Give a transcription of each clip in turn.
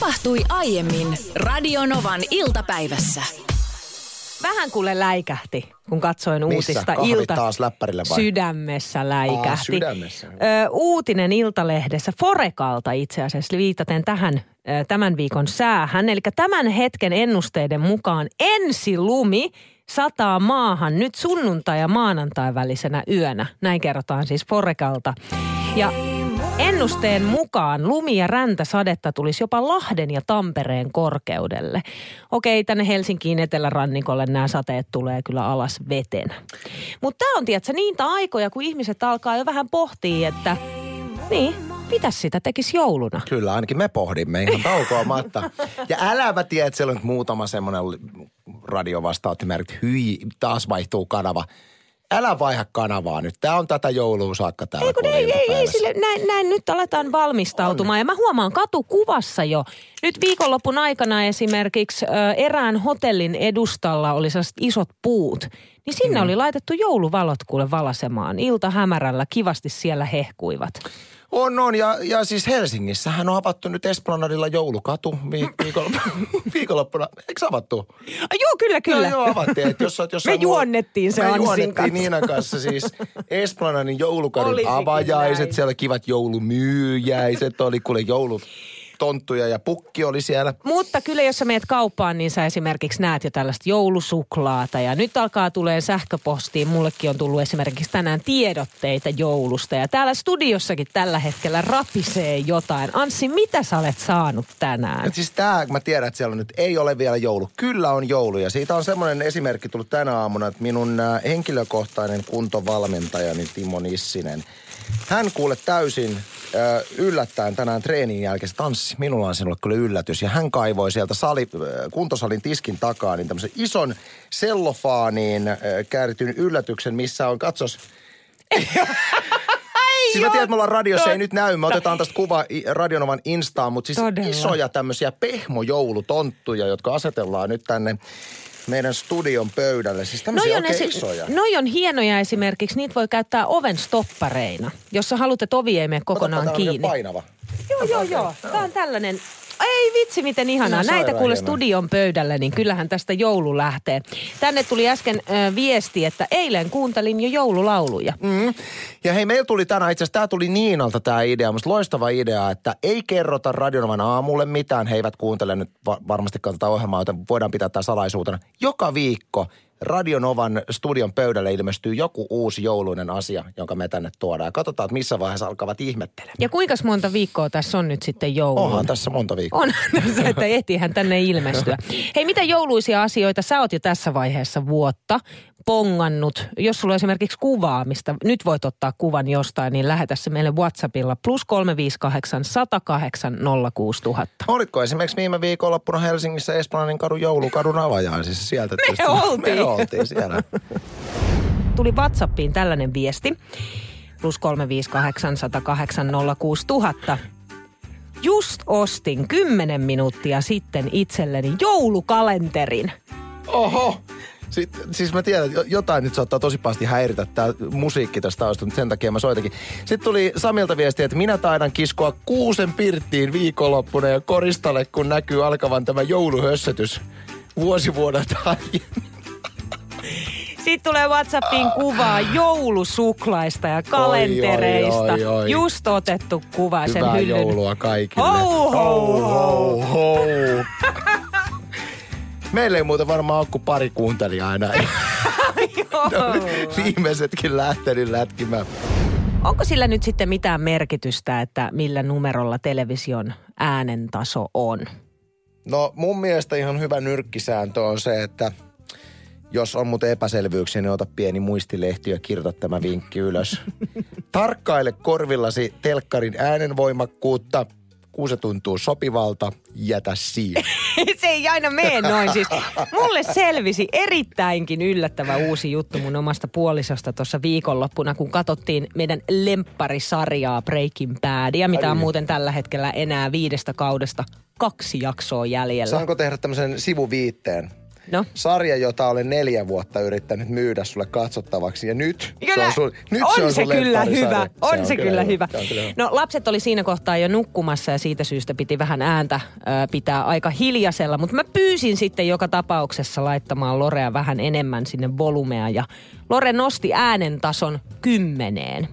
Tapahtui aiemmin Radionovan iltapäivässä. Vähän kuule läikähti, kun katsoin Missä? uutista. Kahvit taas läppärille vai? Sydämessä läikähti. Aa, sydämessä. Ö, uutinen Iltalehdessä Forekalta itse asiassa viitaten tähän ö, tämän viikon säähän. Eli tämän hetken ennusteiden mukaan ensi lumi sataa maahan nyt sunnuntai ja maanantai välisenä yönä. Näin kerrotaan siis Forekalta. Ja Ennusteen mukaan lumi- ja räntäsadetta tulisi jopa Lahden ja Tampereen korkeudelle. Okei, tänne Helsinkiin etelärannikolle nämä sateet tulee kyllä alas vetenä. Mutta tämä on, tiedätkö, niitä aikoja, kun ihmiset alkaa jo vähän pohtia, että niin, mitä sitä tekisi jouluna? Kyllä, ainakin me pohdimme ihan taukoamatta. Ja älä mä tiedä, että siellä on nyt muutama semmoinen radiovastaanottimerkki. Hyi, taas vaihtuu kanava. Älä vaiha kanavaa nyt. Tää on tätä joulua saakka täällä. Ei kun ei, ei, ei, sille, näin, näin nyt aletaan valmistautumaan. Ja mä huomaan katukuvassa jo. Nyt viikonlopun aikana esimerkiksi ö, erään hotellin edustalla oli sellaiset isot puut. Niin sinne mm. oli laitettu jouluvalot kuule valasemaan. Ilta hämärällä kivasti siellä hehkuivat. On, on. Ja, ja siis Helsingissähän on avattu nyt Esplanadilla joulukatu vi, viikonloppuna. viikonloppuna. Eikö avattu? Ah, joo, kyllä, kyllä. Joo, joo, avattiin. Että jos, jossain Me juonnettiin se Me Anssin juonnettiin kanssa. Niinan kanssa siis Esplanadin joulukadun Olisikin avajaiset. näin. Siellä kivat joulumyyjäiset. Oli kuule joulutonttuja ja pukki oli siellä. Mutta kyllä jos sä meet kauppaan, niin sä esimerkiksi näet jo tällaista joulusuklaata. Ja nyt alkaa tulee sähköpostiin. Mullekin on tullut esimerkiksi tänään tiedotteita joulusta. Ja täällä studiossakin tällä hetkellä rapisee jotain. Anssi, mitä sä olet saanut tänään? Et siis tää, mä tiedän, että siellä nyt ei ole vielä joulu. Kyllä on joulu ja siitä on semmoinen esimerkki tullut tänä aamuna, että minun äh, henkilökohtainen kuntovalmentajani Timo Nissinen, hän kuule täysin yllättäen tänään treenin jälkeen, Tanssi, minulla on sinulle kyllä yllätys. Ja hän kaivoi sieltä sali, kuntosalin tiskin takaa niin tämmöisen ison sellofaaniin käärityn yllätyksen, missä on, katsos, Siis mä tiedän, että me ollaan radiossa, ei nyt näy. Me otetaan tästä kuva Radionovan Instaan, mutta siis Todella. isoja tämmöisiä pehmojoulutonttuja, jotka asetellaan nyt tänne meidän studion pöydälle. Siis tämmöisiä oikein esi- isoja. noi on hienoja esimerkiksi. Niitä voi käyttää oven stoppareina, jos sä haluat, että ovi ei mene kokonaan Otapa, on kiinni. painava. Joo, joo, joo. Tämä on tällainen. Ei vitsi, miten ihanaa. Ihan Näitä kuule hienoa. studion pöydälle, niin kyllähän tästä joulu lähtee. Tänne tuli äsken ö, viesti, että eilen kuuntelin jo joululauluja. Mm. Ja hei, meillä tuli tänään, itse asiassa tämä tuli Niinalta tämä idea, musta loistava idea, että ei kerrota Radionovan aamulle mitään. He eivät kuuntele nyt va- varmastikaan tätä ohjelmaa, joten voidaan pitää tämä salaisuutena. Joka viikko Radionovan studion pöydälle ilmestyy joku uusi jouluinen asia, jonka me tänne tuodaan. Katsotaan, että missä vaiheessa alkavat ihmettelemään. Ja kuinka monta viikkoa tässä on nyt sitten joulu? Onhan tässä monta viikkoa. On tässä, että ehtiihän tänne ilmestyä. Hei, mitä jouluisia asioita sä oot jo tässä vaiheessa vuotta pongannut? Jos sulla on esimerkiksi kuvaamista, nyt voit ottaa kuvan jostain, niin lähetä se meille WhatsAppilla plus 358 108 06000. Oliko esimerkiksi viime viikonloppuna Helsingissä Esplanadin kadun joulukadun avajaisissa sieltä? Me tietysti- oltiin. Me oltiin siellä. Tuli WhatsAppiin tällainen viesti. Plus 358 108 06000. Just ostin 10 minuuttia sitten itselleni joulukalenterin. Oho! Sitten, siis mä tiedän, että jo- jotain nyt saattaa tosi pahasti häiritä tämä musiikki tästä taustasta, mutta sen takia mä soitakin. Sitten tuli Samilta viesti, että minä taidan kiskoa kuusen pirttiin viikonloppuna ja koristalle, kun näkyy alkavan tämä jouluhössötys vuosi vuodelta aiemmin. Sitten tulee WhatsAppiin kuvaa joulusuklaista ja kalentereista. Oi, oi, oi. Just otettu kuva sen Hyvää hyllyn. joulua kaikille. Ho, ho, ho, ho. Meillä ei muuten varmaan ole kuin pari kuuntelijaa enää. No, viimeisetkin lähtenyt lätkimään. Onko sillä nyt sitten mitään merkitystä, että millä numerolla television äänen taso on? No mun mielestä ihan hyvä nyrkkisääntö on se, että jos on muuten epäselvyyksiä, niin ota pieni muistilehti ja kirjoita tämä vinkki ylös. Tarkkaile korvillasi telkkarin äänenvoimakkuutta. Kun se tuntuu sopivalta, jätä siihen. se ei aina mene noin. Siis mulle selvisi erittäinkin yllättävä uusi juttu mun omasta puolisosta tuossa viikonloppuna, kun katsottiin meidän lempparisarjaa Breaking Badia, mitä on muuten tällä hetkellä enää viidestä kaudesta kaksi jaksoa jäljellä. Saanko tehdä tämmöisen sivuviitteen? No. Sarja, jota olen neljä vuotta yrittänyt myydä sulle katsottavaksi. Ja nyt se Kyllä, on, sun, nyt on se on se kyllä hyvä. On se, kyllä hyvä. Se on kyllä hyvä. No lapset oli siinä kohtaa jo nukkumassa ja siitä syystä piti vähän ääntä äh, pitää aika hiljaisella. Mutta mä pyysin sitten joka tapauksessa laittamaan Lorea vähän enemmän sinne volumea ja Lore nosti äänen tason kymmeneen.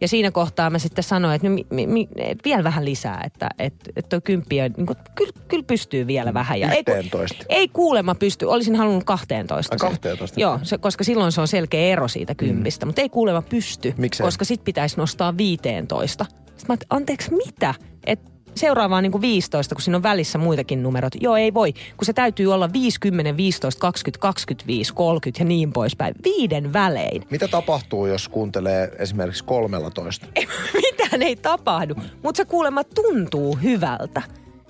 Ja siinä kohtaa mä sitten sanoin, että no, mi, mi, mi, vielä vähän lisää, että et, et toi kymppi on, niin kuin, kyllä, kyllä pystyy vielä vähän. Ja ei, ku- 11. ei kuulemma pysty, olisin halunnut 12. Ai, sen. 12? Joo, se, koska silloin se on selkeä ero siitä kympistä, mm. mutta ei kuulemma pysty, Miksei? koska sit pitäisi nostaa 15. Sitten mä anteeksi mitä? Et seuraavaan niin kuin 15, kun siinä on välissä muitakin numerot. Joo, ei voi, kun se täytyy olla 50, 15, 20, 25, 30 ja niin poispäin. Viiden välein. Mitä tapahtuu, jos kuuntelee esimerkiksi 13? Mitään ei tapahdu, mutta se kuulemma tuntuu hyvältä.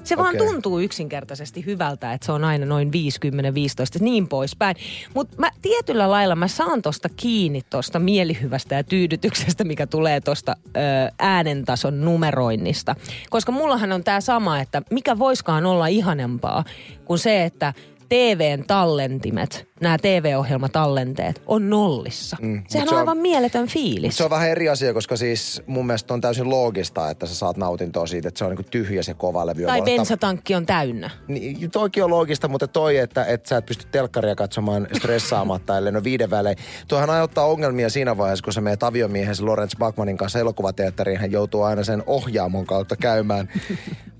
Se vaan Okei. tuntuu yksinkertaisesti hyvältä, että se on aina noin 50, 15 ja niin poispäin. Mutta mä tietyllä lailla mä saan tosta kiinni tosta mielihyvästä ja tyydytyksestä, mikä tulee tosta ö, äänentason numeroinnista. Koska mullahan on tämä sama, että mikä voiskaan olla ihanempaa kuin se, että TVn tallentimet, nämä TV-ohjelmatallenteet, on nollissa. Mm, Sehän se on on- aivan mieletön fiilis. Se on vähän eri asia, koska siis mun mielestä on täysin loogista, että sä saat nautintoa siitä, että se on niinku tyhjä se kova levy. Tai bensatankki on täynnä. Niin, toikin on loogista, mutta toi, että, että sä et pysty telkkaria katsomaan stressaamatta, ellei no viiden välein. Tuohan aiheuttaa ongelmia siinä vaiheessa, kun sä meet aviomiehensä Lawrence Bachmanin kanssa elokuvateatteriin. Hän joutuu aina sen ohjaamon kautta käymään.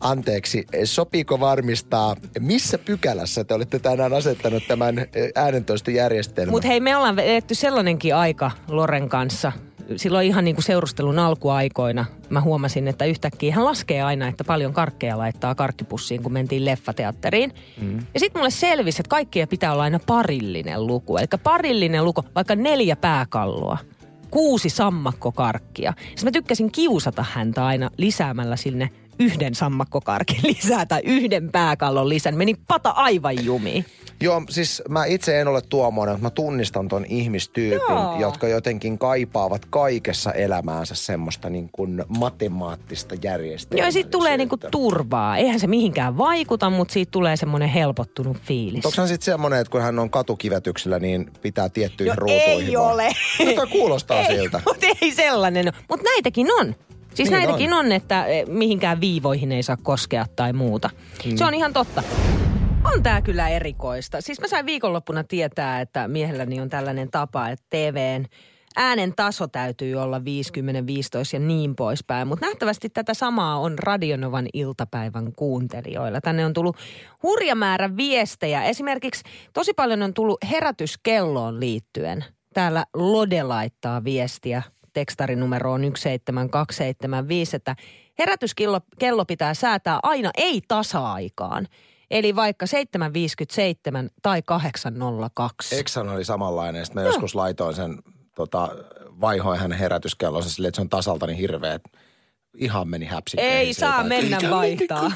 Anteeksi, sopiiko varmistaa, missä pykälässä te olette tänään asettanut tämän eh, äänentoistojärjestelmän? Mutta hei, me ollaan vedetty sellainenkin aika Loren kanssa. Silloin ihan niin kuin seurustelun alkuaikoina mä huomasin, että yhtäkkiä hän laskee aina, että paljon karkkeja laittaa karkkipussiin, kun mentiin leffateatteriin. Mm. Ja sitten mulle selvisi, että kaikkia pitää olla aina parillinen luku. Eli parillinen luku, vaikka neljä pääkalloa, kuusi sammakkokarkkia. Sitten mä tykkäsin kiusata häntä aina lisäämällä sinne yhden sammakkokarkin lisää tai yhden pääkallon lisän. Meni pata aivan jumiin. Joo, siis mä itse en ole tuommoinen, mutta mä tunnistan ton ihmistyypin, Joo. jotka jotenkin kaipaavat kaikessa elämäänsä semmoista niin kuin matemaattista järjestelmää. Joo, sitten tulee niinku turvaa. Eihän se mihinkään vaikuta, mutta siitä tulee semmoinen helpottunut fiilis. Onko sitten semmoinen, että kun hän on katukivetyksellä, niin pitää tiettyihin No ruutuihin ei vaan? ole. No toi kuulostaa ei, siltä. Mutta ei sellainen ole. Mutta näitäkin on. Siis Niin näitäkin on. on, että eh, mihinkään viivoihin ei saa koskea tai muuta. Mm. Se on ihan totta. On tää kyllä erikoista. Siis mä sain viikonloppuna tietää, että miehelläni on tällainen tapa, että TVn äänen taso täytyy olla 50, 15 ja niin poispäin. Mutta nähtävästi tätä samaa on Radionovan iltapäivän kuuntelijoilla. Tänne on tullut hurja määrä viestejä. Esimerkiksi tosi paljon on tullut herätyskelloon liittyen. Täällä Lode laittaa viestiä tekstarinumeroon 17275, että herätyskello kello pitää säätää aina ei tasa-aikaan. Eli vaikka 7.57 tai 8.02. Eksan oli samanlainen. Sitten mä joskus laitoin sen, tota, vaihoin hänen herätyskellonsa silleen, että se on tasalta niin hirveä, että ihan meni häpsikkeen. Ei saa mennä vaihtaa.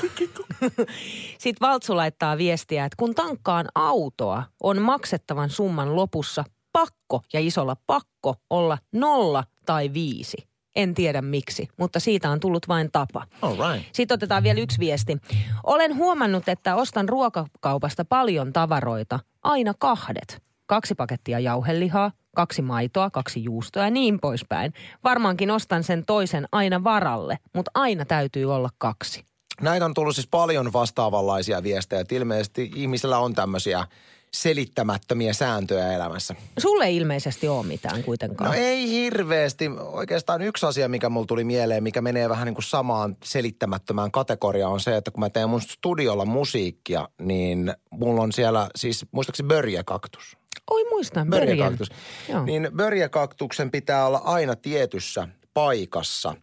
Sitten Valtsu laittaa viestiä, että kun tankkaan autoa, on maksettavan summan lopussa pakko ja isolla pakko olla nolla tai viisi. En tiedä miksi, mutta siitä on tullut vain tapa. All right. Sitten otetaan vielä yksi viesti. Olen huomannut, että ostan ruokakaupasta paljon tavaroita, aina kahdet. Kaksi pakettia jauhelihaa, kaksi maitoa, kaksi juustoa ja niin poispäin. Varmaankin ostan sen toisen aina varalle, mutta aina täytyy olla kaksi. Näitä on tullut siis paljon vastaavanlaisia viestejä, ilmeisesti ihmisellä on tämmöisiä selittämättömiä sääntöjä elämässä. Sulle ei ilmeisesti ole mitään kuitenkaan. No ei hirveästi. Oikeastaan yksi asia, mikä mulla tuli mieleen, mikä menee vähän niin kuin samaan selittämättömään kategoriaan, on se, että kun mä teen mun studiolla musiikkia, niin mulla on siellä siis muistaakseni börjäkaktus. Oi muistan. Börjäkaktus. Joo. Niin börjäkaktuksen pitää olla aina tietyssä paikassa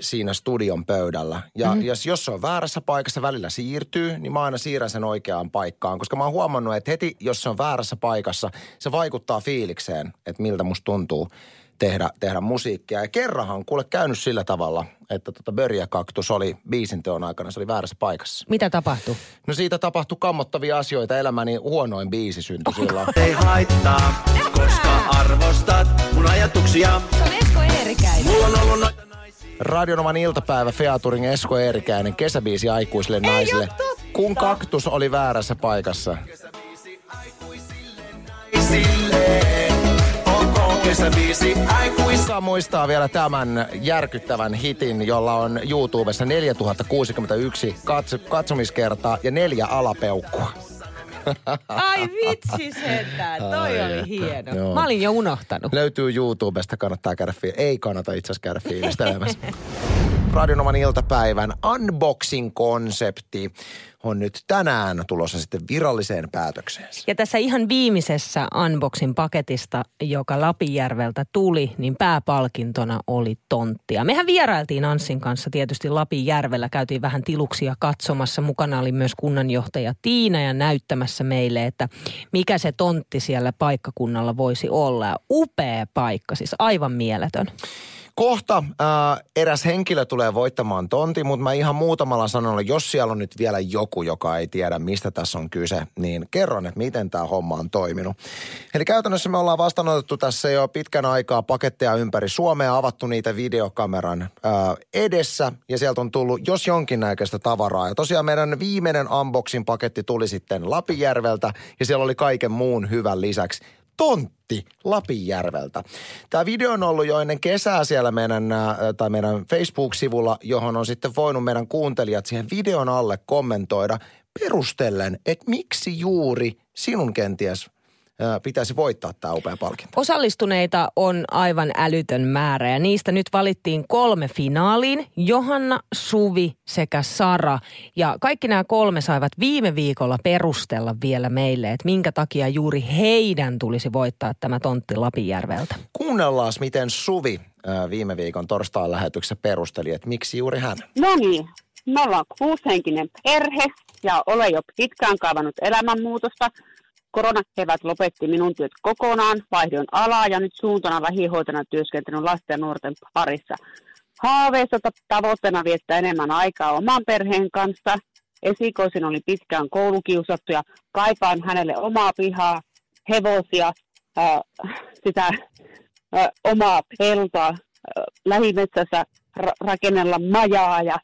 siinä studion pöydällä. Ja mm-hmm. jos, jos se on väärässä paikassa, välillä siirtyy, niin mä aina siirrän sen oikeaan paikkaan. Koska mä oon huomannut, että heti jos se on väärässä paikassa, se vaikuttaa fiilikseen, että miltä musta tuntuu tehdä, tehdä musiikkia. Ja kerranhan kuule käynyt sillä tavalla, että tota Börjäkaktus oli biisin teon aikana, se oli väärässä paikassa. Mitä tapahtui? No siitä tapahtui kammottavia asioita. Elämäni huonoin biisi syntyi silloin. Ei haittaa, koska arvostat mun ajatuksia. Se on Esko Eerikäinen. Mulla on ollut naisia. Radionoman iltapäivä Featuring Esko Eerikäinen, kesäbiisi aikuisille Ei naisille. Kun kaktus oli väärässä paikassa. Kesäbiisi aikuissa. muistaa vielä tämän järkyttävän hitin, jolla on YouTubessa 4061 katso- katsomiskertaa ja neljä alapeukkua. Ai vitsi sentään, toi Ai oli hieno. joo. Mä olin jo unohtanut. Löytyy YouTubesta, kannattaa käydä fi- Ei kannata itse asiassa käydä fiilistelemässä. Radionoman iltapäivän unboxing-konsepti on nyt tänään tulossa sitten viralliseen päätökseen. Ja tässä ihan viimeisessä Unboxin paketista, joka Lapinjärveltä tuli, niin pääpalkintona oli tonttia. Mehän vierailtiin Anssin kanssa tietysti Lapinjärvellä, käytiin vähän tiluksia katsomassa. Mukana oli myös kunnanjohtaja Tiina ja näyttämässä meille, että mikä se tontti siellä paikkakunnalla voisi olla. Upea paikka, siis aivan mieletön. Kohta äh, eräs henkilö tulee voittamaan tonti, mutta mä ihan muutamalla sanalla, jos siellä on nyt vielä joku, joka ei tiedä, mistä tässä on kyse, niin kerron, että miten tämä homma on toiminut. Eli käytännössä me ollaan vastaanotettu tässä jo pitkän aikaa paketteja ympäri Suomea, avattu niitä videokameran äh, edessä ja sieltä on tullut jos jonkinnäköistä tavaraa. Ja tosiaan meidän viimeinen unboxing paketti tuli sitten Lapijärveltä ja siellä oli kaiken muun hyvän lisäksi tontti Lapinjärveltä. Tämä video on ollut jo ennen kesää siellä meidän, ää, tai meidän Facebook-sivulla, johon on sitten voinut meidän kuuntelijat siihen videon alle kommentoida perustellen, että miksi juuri sinun kenties pitäisi voittaa tämä upea palkinto. Osallistuneita on aivan älytön määrä ja niistä nyt valittiin kolme finaaliin. Johanna, Suvi sekä Sara. Ja kaikki nämä kolme saivat viime viikolla perustella vielä meille, että minkä takia juuri heidän tulisi voittaa tämä tontti Lapinjärveltä. Kuunnellaan, miten Suvi viime viikon torstain lähetyksessä perusteli, että miksi juuri hän. No niin, me ollaan kuushenkinen perhe ja olen jo pitkään kaivannut elämänmuutosta. Koronakevät lopetti minun työt kokonaan, vaihdoin alaa ja nyt suuntana lähihoitona työskentelyn lasten ja nuorten parissa. Haaveissa ta- tavoitteena viettää enemmän aikaa oman perheen kanssa. Esikoisin oli pitkään koulukiusattu ja kaipaan hänelle omaa pihaa, hevosia, sitä ää, omaa peltoa, ää, lähimetsässä ra- rakennella majaa ja,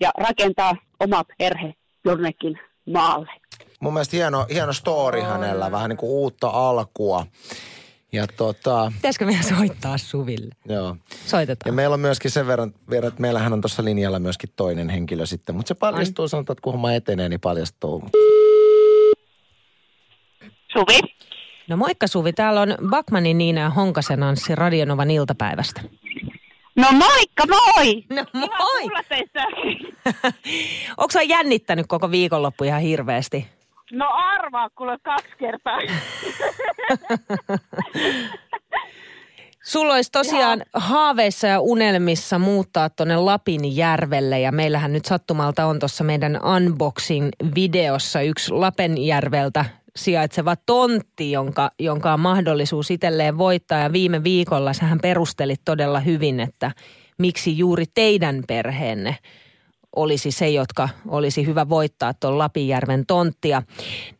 ja rakentaa oma perhe jonnekin maalle. Mun mielestä hieno, hieno story hänellä, vähän niin kuin uutta alkua. Ja tota, Pitäisikö meidän soittaa Suville? joo. Ja Soitetaan. meillä on myöskin sen verran, verran että meillähän on tuossa linjalla myöskin toinen henkilö sitten. Mutta se paljastuu, sanotaan, että kun homma etenee, niin paljastuu. Suvi? No moikka Suvi, täällä on Bakmanin Niina ja Honkasen Anssi Radionovan iltapäivästä. No moikka moi! No moi! Onko sä jännittänyt koko viikonloppu ihan hirveästi? No arvaa kuule kaksi kertaa. Sulla olisi tosiaan haaveissa ja unelmissa muuttaa tuonne Lapinjärvelle ja meillähän nyt sattumalta on tuossa meidän unboxing-videossa yksi Lapenjärveltä sijaitseva tontti, jonka, jonka on mahdollisuus itselleen voittaa. Ja viime viikolla sähän perustelit todella hyvin, että miksi juuri teidän perheenne olisi se, jotka olisi hyvä voittaa tuon Lapinjärven tonttia.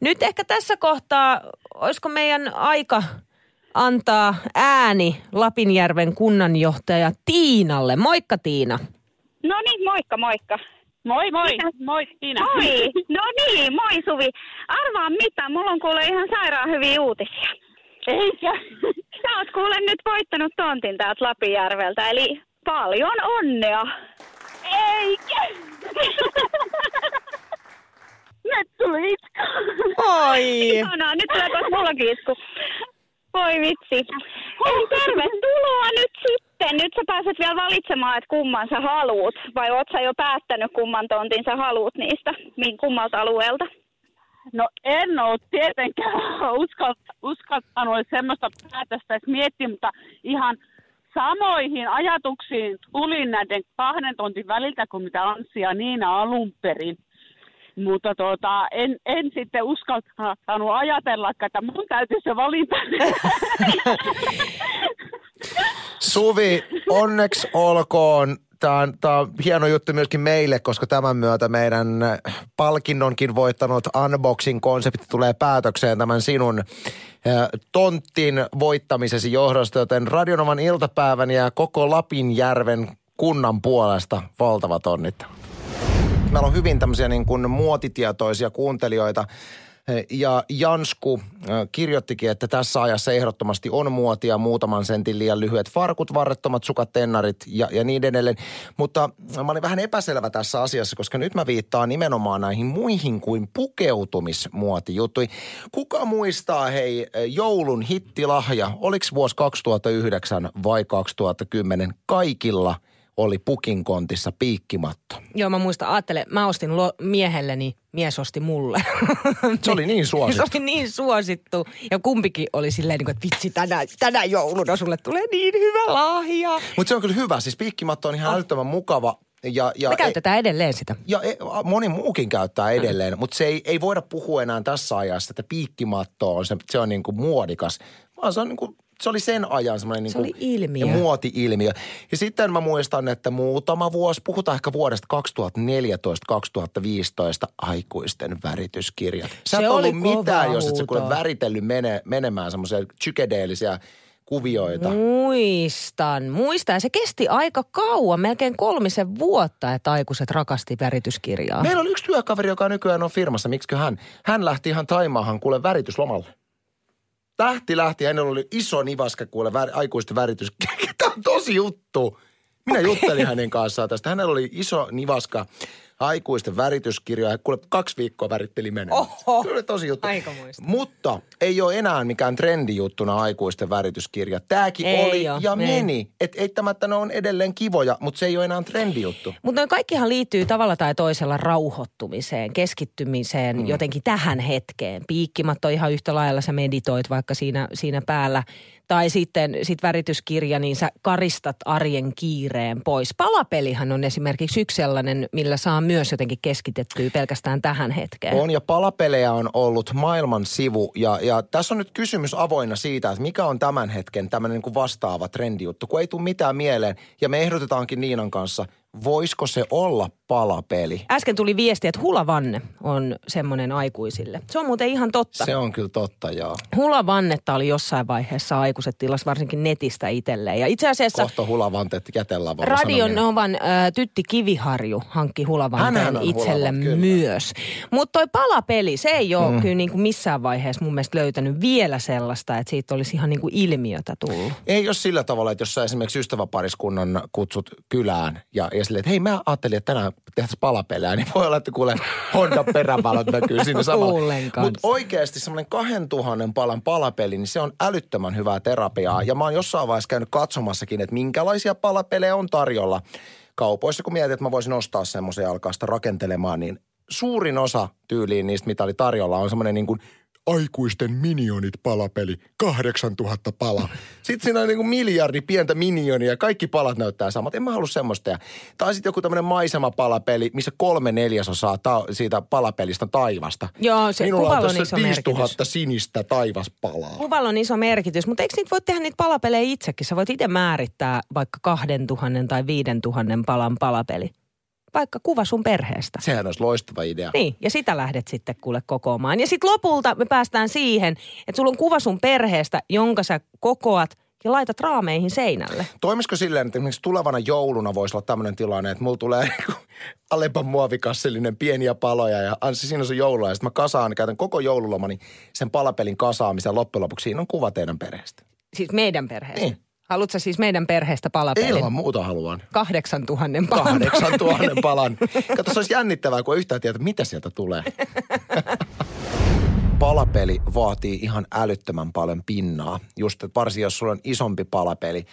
Nyt ehkä tässä kohtaa, olisiko meidän aika antaa ääni Lapinjärven kunnanjohtaja Tiinalle. Moikka Tiina. No niin, moikka, moikka. Moi moi, Mitä? moi Tiina. Moi, no niin, moi Suvi. Arvaa mitä, mulla on kuule ihan sairaan hyviä uutisia. Eikä. Sä oot kuule nyt voittanut tontin täältä Lapinjärveltä, eli paljon onnea. Eikä. Nyt tuli itku. Oi! Ihanaa, nyt tulee taas mullakin isku. Voi vitsi. Eli tervetuloa nyt sitten. Nyt sä pääset vielä valitsemaan, että kumman sä haluut. Vai oot sä jo päättänyt, kumman tontin sä haluut niistä, min- kummalta alueelta? No en ole tietenkään uskalt, uskaltanut semmoista päätöstä edes miettiä, mutta ihan samoihin ajatuksiin tulin näiden kahden tontin väliltä kuin mitä Anssi ja Niina alun perin. Mutta tuota, en, en sitten uskaltanut ajatella, että mun täytyy se valinta. Suvi, onneksi olkoon. Tämä on, tämä on hieno juttu myöskin meille, koska tämän myötä meidän palkinnonkin voittanut unboxing-konsepti tulee päätökseen tämän sinun tonttin voittamisesi johdosta, joten Radionovan iltapäivän ja koko Lapinjärven kunnan puolesta valtavat onnittelut. Meillä on hyvin tämmöisiä niin kuin muotitietoisia kuuntelijoita. Ja Jansku äh, kirjoittikin, että tässä ajassa ehdottomasti on muotia muutaman sentin liian lyhyet farkut, varrettomat sukat, tennarit ja, ja niin edelleen. Mutta mä olin vähän epäselvä tässä asiassa, koska nyt mä viittaan nimenomaan näihin muihin kuin pukeutumismuotijuttuihin. Kuka muistaa, hei, joulun hittilahja, oliko vuosi 2009 vai 2010 kaikilla – oli pukin kontissa piikkimatto. Joo, mä muistan, ajattele, mä ostin lo- miehelleni, mies osti mulle. Se oli niin suosittu. Se oli niin suosittu. Ja kumpikin oli silleen, niin että vitsi, tänä, tänä jouluna sulle tulee niin hyvä lahja. Mutta se on kyllä hyvä. Siis piikkimatto on ihan älyttömän mukava. Ja, ja Me käytetään edelleen sitä. Ja e- moni muukin käyttää edelleen, mm. mutta se ei, ei voida puhua enää tässä ajassa, että piikkimatto on se, se on niin kuin muodikas, vaan se on niin kuin se oli sen ajan semmoinen niin Se oli ilmiö. muoti-ilmiö. Ja sitten mä muistan, että muutama vuosi, puhutaan ehkä vuodesta 2014-2015, aikuisten värityskirjat. Sä Se et oli ollut mitään, jos et sä kuule väritellyt mene, menemään semmoisia psykedeellisiä kuvioita. Muistan, muistan. Ja se kesti aika kauan, melkein kolmisen vuotta, että aikuiset rakasti värityskirjaa. Meillä oli yksi työkaveri, joka nykyään on firmassa. Miksikö hän? Hän lähti ihan Taimaahan kuule värityslomalle. Lähti, lähti. Hänellä oli iso nivaska kuule vär, aikuisten väritys. Tämä on tosi juttu. Minä okay. juttelin hänen kanssaan tästä. Hänellä oli iso nivaska aikuisten värityskirjoja. Ja Kuule, kaksi viikkoa väritteli menemään. Oho. Kyllä tosi juttu. Aikamoista. Mutta ei ole enää mikään trendijuttuna aikuisten värityskirja. Tämäkin Ei oli oo, ja ei. meni. Et eittämättä ne on edelleen kivoja, mutta se ei ole enää trendijuttu. Mutta noin kaikkihan liittyy tavalla tai toisella rauhoittumiseen, keskittymiseen, mm. jotenkin tähän hetkeen. Piikkimatto ihan yhtä lailla sä meditoit vaikka siinä, siinä päällä. Tai sitten sit värityskirja, niin sä karistat arjen kiireen pois. Palapelihan on esimerkiksi yksi sellainen, millä saa myös jotenkin keskitettyä pelkästään tähän hetkeen. On ja palapelejä on ollut maailman sivu ja, ja tässä on nyt kysymys avoinna siitä, että mikä on tämän hetken tämmöinen niin kuin vastaava trendijuttu, kun ei tule mitään mieleen ja me ehdotetaankin Niinan kanssa, voisiko se olla palapeli? Äsken tuli viesti, että hulavanne on semmoinen aikuisille. Se on muuten ihan totta. Se on kyllä totta, joo. Hulavannetta oli jossain vaiheessa aikuiset tilas varsinkin netistä itselleen. Ja itse asiassa Kohta hulavanteet kätellä vaan Radio Novan äh, tytti Kiviharju hankki hulavanteen itselle hulavan, myös. Mutta toi palapeli, se ei ole mm. kyllä niin kuin missään vaiheessa mun mielestä löytänyt vielä sellaista, että siitä olisi ihan niin kuin ilmiötä tullut. Ei ole sillä tavalla, että jos sä esimerkiksi ystäväpariskunnan kutsut kylään ja, ja silleen, että hei mä ajattelin, että tänään tehtäisiin palapelejä, niin voi olla, että kuule Honda perävalot näkyy siinä samalla. Mutta oikeasti semmoinen 2000 palan palapeli, niin se on älyttömän hyvää terapiaa. Ja mä oon jossain vaiheessa käynyt katsomassakin, että minkälaisia palapelejä on tarjolla kaupoissa. Kun mietin, että mä voisin ostaa semmoisen ja alkaa sitä rakentelemaan, niin suurin osa tyyliin niistä, mitä oli tarjolla, on semmoinen niin kuin aikuisten minionit palapeli, 8000 palaa. Sitten siinä on niin kuin miljardi pientä minionia ja kaikki palat näyttää samat. En mä halua semmoista. Ja- Tai sitten joku tämmöinen maisemapalapeli, missä kolme neljäsosaa ta- siitä palapelistä taivasta. Joo, se Minulla on tässä iso 5000 sinistä taivaspalaa. Kuvalla on iso merkitys, mutta eikö niitä voi tehdä niitä palapelejä itsekin? Sä voit itse määrittää vaikka 2000 tai 5000 palan palapeli. Vaikka kuva sun perheestä. Sehän olisi loistava idea. Niin, ja sitä lähdet sitten kuule kokoamaan. Ja sitten lopulta me päästään siihen, että sulla on kuva sun perheestä, jonka sä kokoat ja laitat raameihin seinälle. Toimisiko silleen, että esimerkiksi tulevana jouluna voisi olla tämmöinen tilanne, että mulla tulee niinku Alepan muovikassillinen pieniä paloja ja Anssi, siinä on se joulua. Ja sitten mä kasaan, käytän koko joululomani sen palapelin kasaamisen loppujen lopuksi. Siinä on kuva teidän perheestä. Siis meidän perheestä. Niin. Haluatko siis meidän perheestä palapelin? Ilman muuta haluan. 8000 palan Kahdeksan tuhannen palan. Kato, se olisi jännittävää, kun ei yhtään tiedä, mitä sieltä tulee. Palapeli vaatii ihan älyttömän paljon pinnaa. Just, varsinkin jos sulla on isompi palapeli,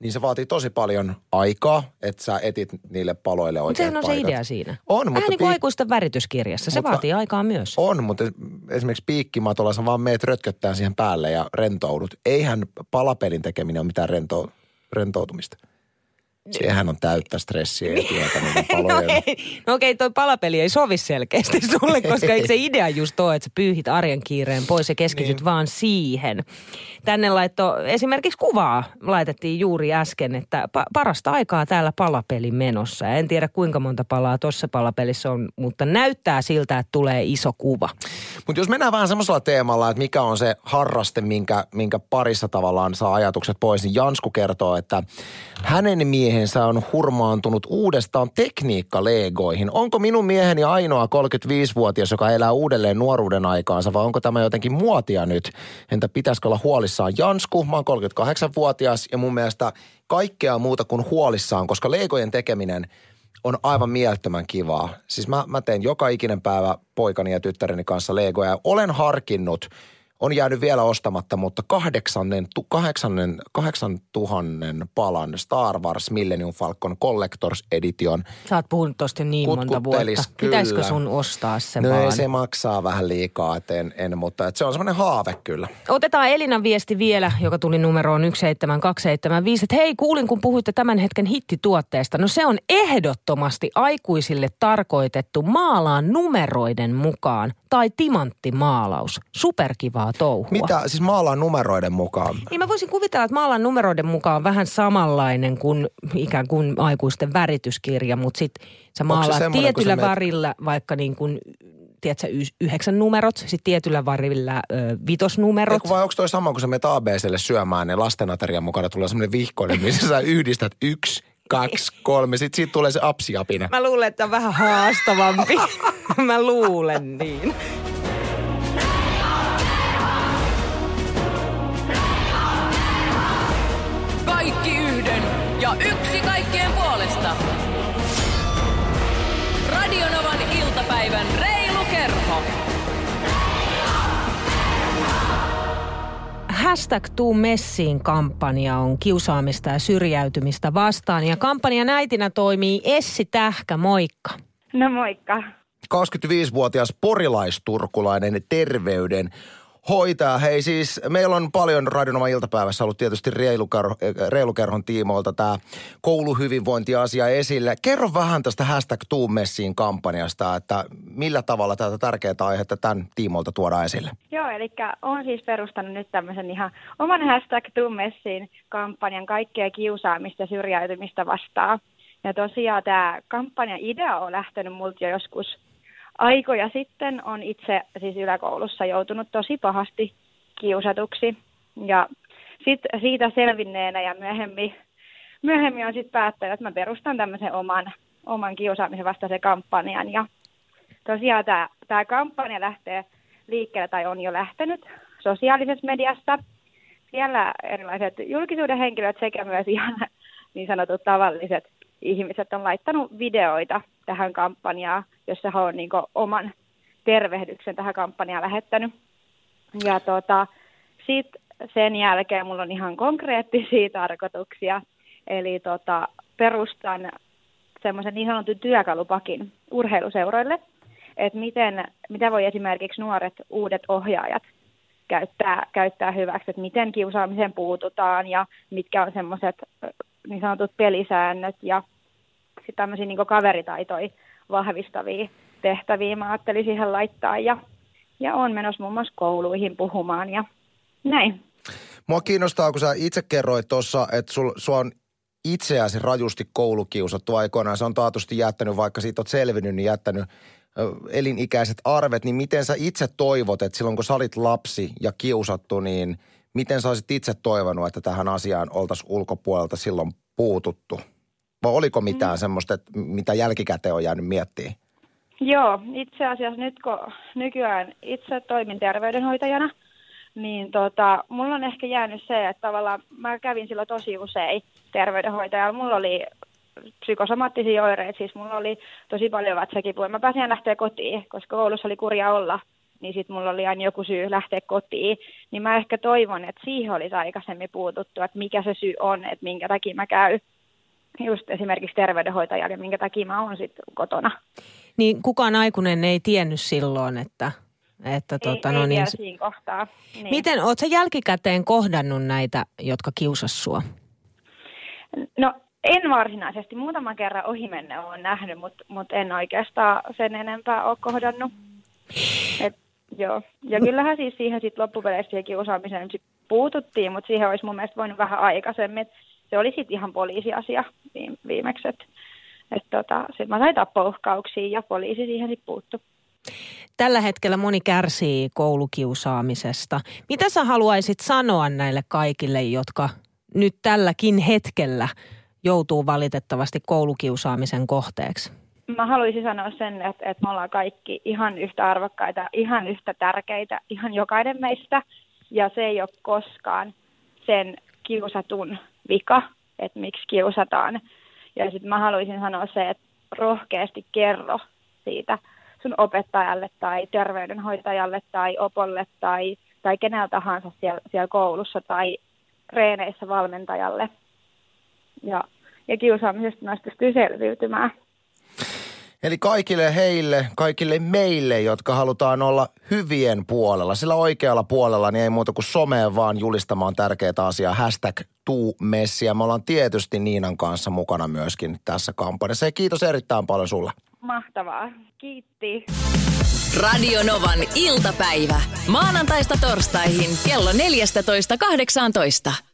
niin se vaatii tosi paljon aikaa, että sä etit niille paloille oikeat sehän on se paikat. idea siinä. On, Vähän mutta niin kuin pi- aikuisten värityskirjassa. Se vaatii aikaa myös. On, mutta esimerkiksi piikkimatolla sä vaan meet rötköttään siihen päälle ja rentoudut. Eihän palapelin tekeminen ole mitään rento, rentoutumista. Sehän on täyttä stressiä ja työtä niiden No ei, no okei, toi palapeli ei sovi selkeästi sulle, koska eikö se idea just ole, että sä pyyhit arjen kiireen pois ja keskityt niin. vaan siihen. Tänne laitto, esimerkiksi kuvaa laitettiin juuri äsken, että pa- parasta aikaa täällä palapeli menossa. En tiedä kuinka monta palaa tuossa palapelissä on, mutta näyttää siltä, että tulee iso kuva. Mutta jos mennään vähän semmoisella teemalla, että mikä on se harraste, minkä, minkä parissa tavallaan saa ajatukset pois, niin Jansku kertoo, että hänen miehensä on hurmaantunut uudestaan tekniikka-legoihin. Onko minun mieheni ainoa 35-vuotias, joka elää uudelleen nuoruuden aikaansa vai onko tämä jotenkin muotia nyt? Entä pitäisikö olla huolissaan? Jansku, mä oon 38-vuotias ja mun mielestä kaikkea muuta kuin huolissaan, koska legojen tekeminen on aivan mielettömän kivaa. Siis mä, mä teen joka ikinen päivä poikani ja tyttäreni kanssa legoja ja olen harkinnut – on jäänyt vielä ostamatta, mutta kahdeksannen, tu, kahdeksannen, kahdeksan tuhannen palan Star Wars Millennium Falcon Collectors Edition. Sä oot puhunut tosta niin monta vuotta. Kyllä. Pitäisikö sun ostaa se no vaan? ei, se maksaa vähän liikaa, et en, en, mutta et se on semmoinen haave kyllä. Otetaan Elinan viesti vielä, joka tuli numeroon 17275. Että hei, kuulin kun puhuitte tämän hetken hittituotteesta. No se on ehdottomasti aikuisille tarkoitettu maalaan numeroiden mukaan tai timanttimaalaus. Superkivaa touhua. Mitä, siis maalaan numeroiden mukaan? Niin mä voisin kuvitella, että maalan numeroiden mukaan on vähän samanlainen kuin ikään kuin aikuisten värityskirja, mutta sit sä se maalaat kun tietyllä meet- värillä vaikka niin kuin, tiedätkö, y- yhdeksän numerot, sitten tietyllä värillä ö, vitosnumerot. Eiku vai onko toi sama, kun sä menet ABClle syömään, niin lastenaterian mukana tulee semmoinen vihkoinen, missä sä yhdistät yksi, kaksi, kolme. Sitten siitä tulee se apsiapina. Mä luulen, että on vähän haastavampi. mä luulen niin. Ja yksi kaikkien puolesta. Radionovan iltapäivän reilu kerho. Hashtag Tuu messiin kampanja on kiusaamista ja syrjäytymistä vastaan. Ja kampanjan äitinä toimii Essi Tähkä, moikka. No moikka. 25-vuotias porilaisturkulainen terveyden hoitaja. Hei siis, meillä on paljon Radionoma iltapäivässä ollut tietysti reilukerho, reilukerhon tiimoilta tämä kouluhyvinvointiasia esille. Kerro vähän tästä hashtag Tuu messiin kampanjasta, että millä tavalla tätä tärkeää aihetta tämän tiimoilta tuodaan esille. Joo, eli olen siis perustanut nyt tämmöisen ihan oman hashtag Tummessiin kampanjan kaikkea kiusaamista ja syrjäytymistä vastaan. Ja tosiaan tämä kampanjan idea on lähtenyt multa jo joskus aikoja sitten. On itse siis yläkoulussa joutunut tosi pahasti kiusatuksi. Ja sit siitä selvinneenä ja myöhemmin, myöhemmin on sitten päättänyt, että mä perustan tämmöisen oman, oman kiusaamisen vastaisen kampanjan. Ja tosiaan tämä, kampanja lähtee liikkeelle tai on jo lähtenyt sosiaalisessa mediassa. Siellä erilaiset julkisuuden henkilöt sekä myös ihan niin sanotut tavalliset ihmiset on laittanut videoita tähän kampanjaan, jossa he on niin oman tervehdyksen tähän kampanjaan lähettänyt. Ja tota, sitten sen jälkeen mulla on ihan konkreettisia tarkoituksia. Eli tota, perustan semmoisen niin sanotun työkalupakin urheiluseuroille, että miten, mitä voi esimerkiksi nuoret uudet ohjaajat käyttää, käyttää hyväksi, että miten kiusaamiseen puututaan ja mitkä on semmoiset niin sanotut pelisäännöt ja sitten tämmöisiä niin kaveritaitoja vahvistavia tehtäviä mä ajattelin siihen laittaa ja, ja on menossa muun muassa kouluihin puhumaan ja näin. Mua kiinnostaa, kun sä itse kerroit tuossa, että sul, sua on itseäsi rajusti koulukiusattu aikoinaan. Se on taatusti jättänyt, vaikka siitä oot selvinnyt, niin jättänyt elinikäiset arvet. Niin miten sä itse toivot, että silloin kun sä olit lapsi ja kiusattu, niin miten sä olisit itse toivonut, että tähän asiaan oltaisiin ulkopuolelta silloin puututtu? Vai oliko mitään mm. semmoista, että mitä jälkikäteen on jäänyt miettimään? Joo, itse asiassa nyt kun nykyään itse toimin terveydenhoitajana, niin tota, mulla on ehkä jäänyt se, että tavallaan mä kävin silloin tosi usein terveydenhoitajalla. Mulla oli psykosomaattisia oireita, siis mulla oli tosi paljon vatsakipuja. Mä pääsin lähteä kotiin, koska koulussa oli kurja olla, niin sitten mulla oli aina joku syy lähteä kotiin. Niin mä ehkä toivon, että siihen olisi aikaisemmin puututtu, että mikä se syy on, että minkä takia mä käyn just esimerkiksi terveydenhoitajalle ja minkä takia mä oon sitten kotona. Niin kukaan aikuinen ei tiennyt silloin, että, että tota, ei, no ei niin, siinä kohtaa. Niin. Miten, oot sä jälkikäteen kohdannut näitä, jotka kiusas sua? No en varsinaisesti. Muutaman kerran ohimenne olen nähnyt, mutta mut en oikeastaan sen enempää ole kohdannut. Et, joo. Ja kyllähän siis siihen sit loppupeleissä siihen kiusaamiseen sit puututtiin, mutta siihen olisi mun mielestä voinut vähän aikaisemmin. Se oli sitten ihan poliisiasia viime, viimeksi. Et, et tota, sit mä sain tappouhkauksia ja poliisi siihen sitten puuttu. Tällä hetkellä moni kärsii koulukiusaamisesta. Mitä sä haluaisit sanoa näille kaikille, jotka nyt tälläkin hetkellä joutuu valitettavasti koulukiusaamisen kohteeksi? Mä haluaisin sanoa sen, että, että me ollaan kaikki ihan yhtä arvokkaita, ihan yhtä tärkeitä, ihan jokainen meistä. Ja se ei ole koskaan sen kiusatun vika, että miksi kiusataan. Ja sitten mä haluaisin sanoa se, että rohkeasti kerro siitä sun opettajalle tai terveydenhoitajalle tai opolle tai, tai kenellä tahansa siellä, siellä koulussa tai reeneissä valmentajalle. Ja, ja kiusaamisesta myös pystyy selviytymään. Eli kaikille heille, kaikille meille, jotka halutaan olla hyvien puolella, sillä oikealla puolella, niin ei muuta kuin someen vaan julistamaan tärkeitä asiaa. Hashtag tuu Ja me ollaan tietysti Niinan kanssa mukana myöskin tässä kampanjassa. Ja kiitos erittäin paljon sulle. Mahtavaa. Kiitti. Radio Novan iltapäivä. Maanantaista torstaihin kello 14.18.